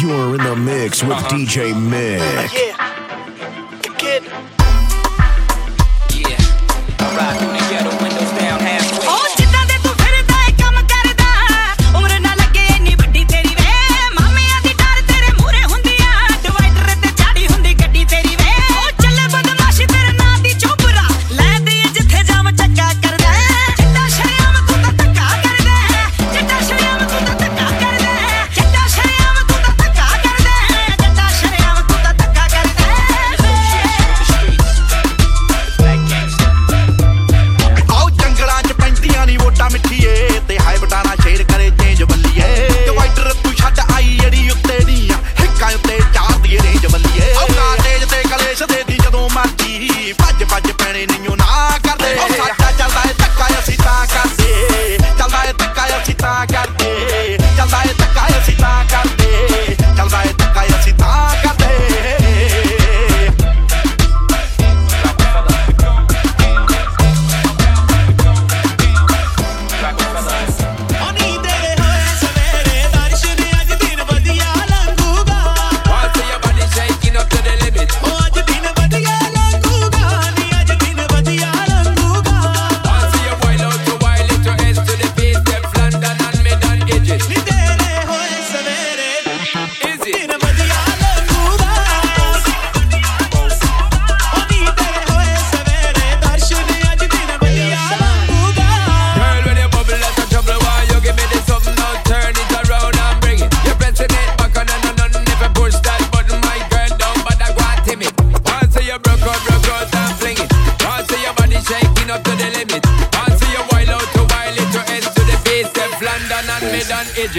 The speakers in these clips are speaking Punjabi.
You're in the mix with. Uh-huh. DJ Mick. Yeah.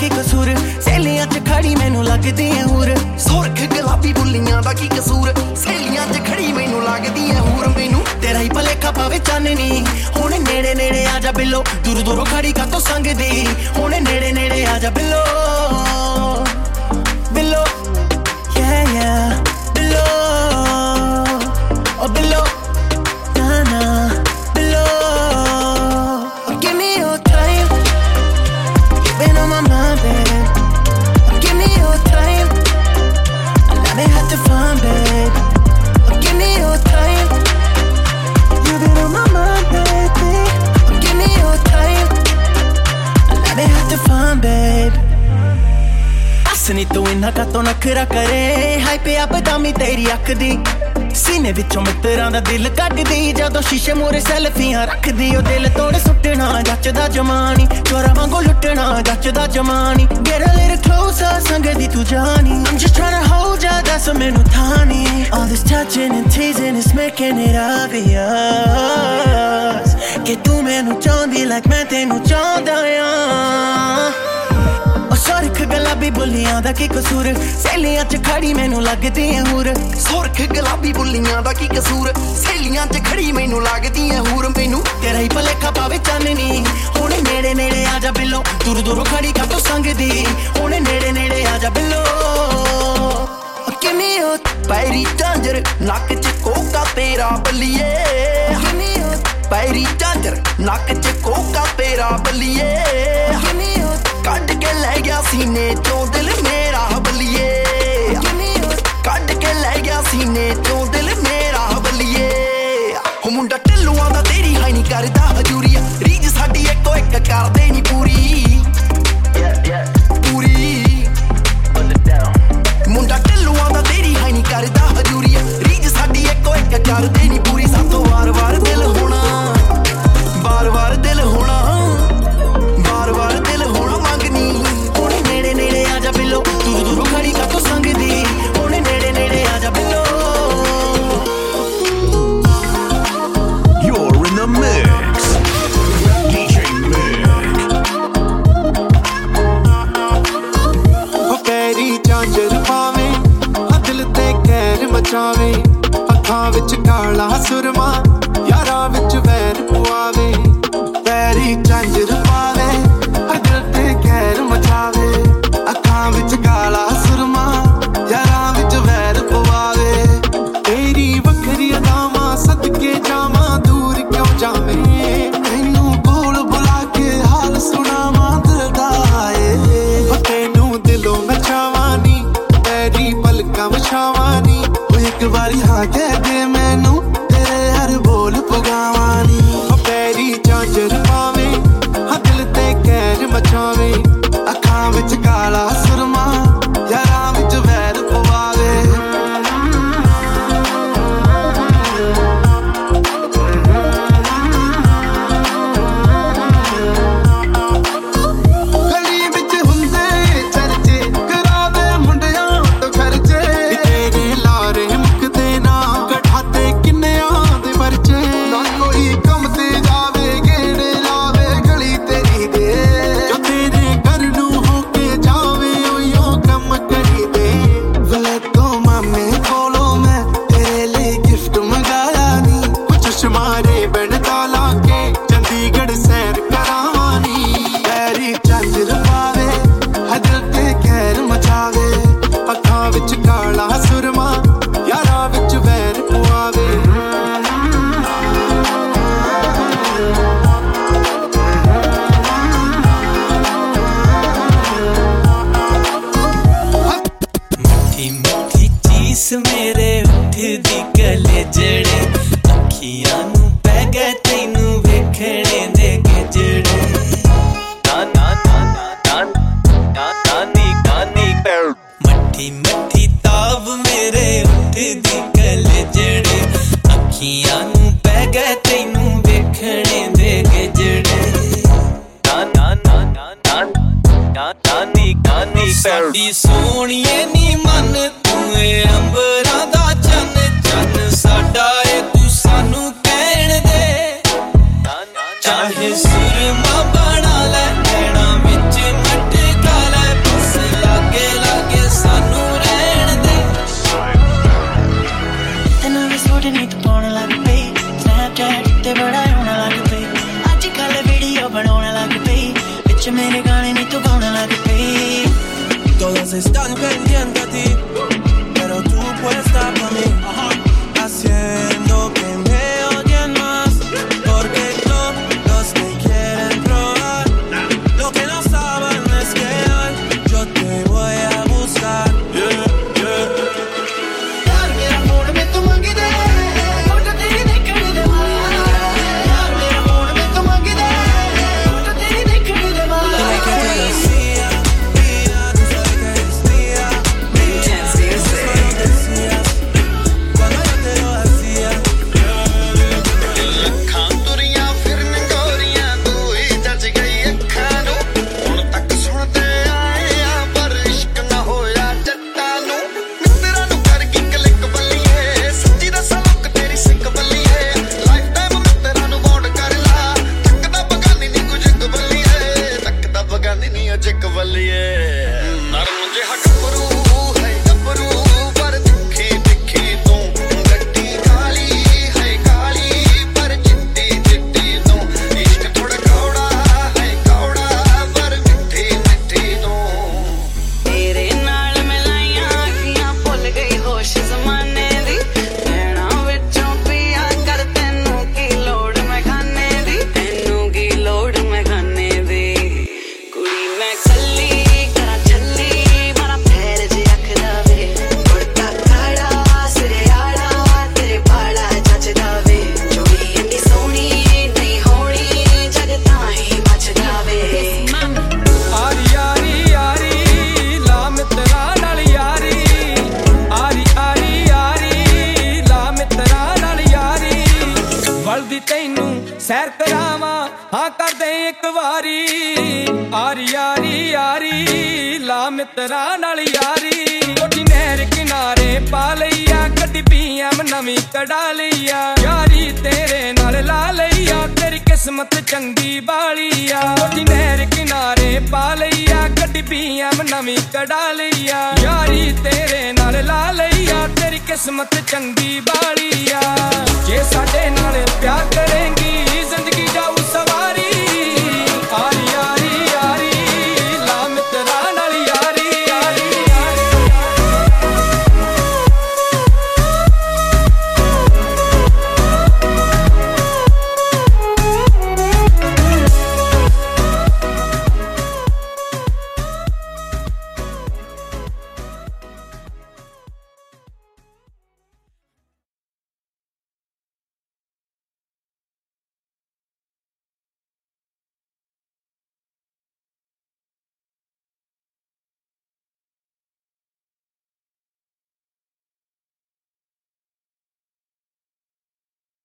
ਕੀ ਕਸੂਰ। ਸਹੇਲੀਆਂ 'ਚ ਖੜੀ ਮੈਨੂੰ ਲੱਗਦੀ ਐ ਹੂਰ। ਸੁਰਖ ਗੁਲਾਬੀ ਬੁੱਲੀਆਂ ਦਾ ਕੀ ਕਸੂਰ? ਸਹੇਲੀਆਂ 'ਚ ਖੜੀ ਮੈਨੂੰ ਲੱਗਦੀ ਐ ਹੂਰ। ਮੈਨੂੰ ਤੇਰਾ ਹੀ ਭਲੇਖਾ ਪਾਵੇ ਚਾਨਣੀ। ਹੁਣ ਨੇੜੇ ਨੇੜੇ ਆ ਜਾ ਬਿੱਲੋ। ਦੂਰ ਦੂਰ ਖੜੀ ਕਾ ਤੋ ਸੰਗਦੀ। ਹੁਣ ਨੇੜੇ ਨਖਾ ਤੋਂ ਨਖਰਾ ਕਰੇ। ਹਾਈ ਪਿਆ ਬਦਾਮੀ ਤੇਰੀ ਅੱਖ ਦੀ। ਸੀਨੇ ਵਿੱਚੋਂ ਮਿੱਤਰਾਂ ਦਾ ਦਿਲ ਕੱਢਦੀ। ਜਦੋਂ ਸ਼ੀਸ਼ੇ ਮੋਰੇ ਸੈਲਫੀਆਂ ਰੱਖਦੀ, ਉਹ ਦਿਲ ਤੋੜ ਸੁੱਟਣਾ, ਜੱਚਦਾ ਜਮਾਨੀ ਚੋਰਾ ਵਾਂਗੂ ਲੁੱਟਣਾ, ਜੱਚਦਾ ਜਮਾਨੀ ਗੈਟ ਅ ਲਿਟਲ ਕਲੋਜ਼ਰ ਸੰਗ ਦੀ ਤੂੰ ਜਾਣੀ। I'm just trying to hold ya that's a ਮੈਨੂੰ ਥਾਨੀ all this touching and teasing is making it obvious ਕਿ ਤੂੰ ਮੈਨੂੰ ਚਾਹੁੰਦੀ ਲਾਈਕ ਮੈਂ ਤੈਨੂੰ ਚਾਹੁੰਦਾ ਆ। oh, ਗੁਲਾਬੀ ਬੁੱਲੀਆਂ ਦਾ ਕੀ ਕਸੂਰ? ਸਹੇਲੀਆਂ 'ਚ ਖੜੀ ਮੈਨੂੰ ਲੱਗਦੀ ਐ ਹੂਰ। ਸੁਰਖ ਗੁਲਾਬੀ ਬੁੱਲੀਆਂ ਦਾ ਕੀ ਕਸੂਰ? ਸਹੇਲੀਆਂ 'ਚ ਖੜੀ ਮੈਨੂੰ ਲੱਗਦੀ ਐ ਹੂਰ। ਮੈਨੂੰ ਤੇਰਾ ਹੀ ਭਲੇਖਾ ਪਾਵੇ ਚਾਨਣੀ। ਹੁਣੇ ਨੇੜੇ ਨੇੜੇ ਆ ਜਾ ਬਿੱਲੋ। ਦੂਰ ਦੂਰ ਖੜੀ ਕਾ ਤੋ ਸੰਗਦੀ। ਹੁਣੇ ਨੇੜੇ ਨੇੜੇ ਆ ਜਾ ਬਿੱਲੋ। ਕਿੰਨੀ ਹੋ ਪੈਰੀ ਟਾਂਜਰ ਨੱਕ 'ਚ ਕੋਕਾ ਤੇਰਾ ਬੱਲੀਏ। ਕਿੰਨੀ ਹੋ ਪੈਰੀ ਟਾਂਜਰ ਨੱਕ 'ਚ ਕੋਕਾ ਤੇਰਾ ਬੱਲੀਏ। ਸੀਨੇ ਚੋਂ ਦਿਲ ਮੇਰਾ ਬਲੀਏ ਕੱਢ ਕੇ ਲੈ ਗਿਆ ਸੀਨੇ ਚੋਂ ਵਿੱਚ ਕਾਲਾ ਸੁਰਮਾ ਯਾਰਾਂ ਵਿੱਚ ਵੈਰ ਪੁਆਵੇ ਪੈਰੀ ਗਾਜਰ ਪਾਵੇ ਹਾ ਦਿਲ ਤੇ ਕਹਿਰ ਮਚਾਵੇ। ਅੱਖਾਂ ਵਿੱਚ ਕਾਲਾ ਸੁਰਮਾ, ਯਾਰਾਂ ਵਿੱਚ ਵੈਰ ਪੁਆਵੇ। ਮੋਠੀ ਮੋਠੀ ਚੀਸ ਮੇਰੇ ਉੱਠਦੀ ਕਲੇ ਜੜੇ ਅੱਖੀਆਂ ਨੂੰ ਪੈ ਗਏ ਰੱਖਣੇ ਦੇ ਗਜੜੇ ਨਾ ਨਾ ਨਾ ਨਾ ਨਾ ਨਾ ਨੀ ਕਾਨੀ ਸਾਡੀ ਸੋਹਣੀਏ ਨੀ ਮਨ, ਤੂੰ ਏ ਅੰਬਰ ਪੈਰ ਤੇਰਾਵਾ ਹਾਂ ਕਰਦੇ ਇੱਕ ਵਾਰੀ। ਆਰੀ ਆਰੀ ਆਰੀ, ਲਾ ਮਿੱਤਰਾਂ ਨਾਲ ਯਾਰੀ। ਕੋਟੀ ਨਹਿਰ ਕਿਨਾਰੇ ਪਾ ਲਈਆ ਕੱਢੀ ਪੀਐਮ ਨਵੀਂ ਕਢਾ ਲਈਆ। ਯਾਰੀ ਤੇਰੇ ਨਾਲ ਲਾ ਲਈ। ਕਿਸਮਤ ਚੰਗੀ ਬਾਲੀ ਆ। ਉਹਦੀ ਨਹਿਰ ਕਿਨਾਰੇ ਪਾ ਲਈਆ ਗੱਡੀ ਪੀਐਮ ਨਵੀਂ ਕਢਾ ਲਈਆ ਯਾਰੀ ਤੇਰੇ ਨਾਲ ਲਾ ਲਈਆ ਤੇਰੀ ਕਿਸਮਤ ਚੰਗੀ ਬਾਲੀ ਆ। ਜੇ ਸਾਡੇ ਨਾਲ ਪਿਆਰ ਕਰੇਂਗੀ, ਜ਼ਿੰਦਗੀ ਜਾਊ ਸਵਾਰੀ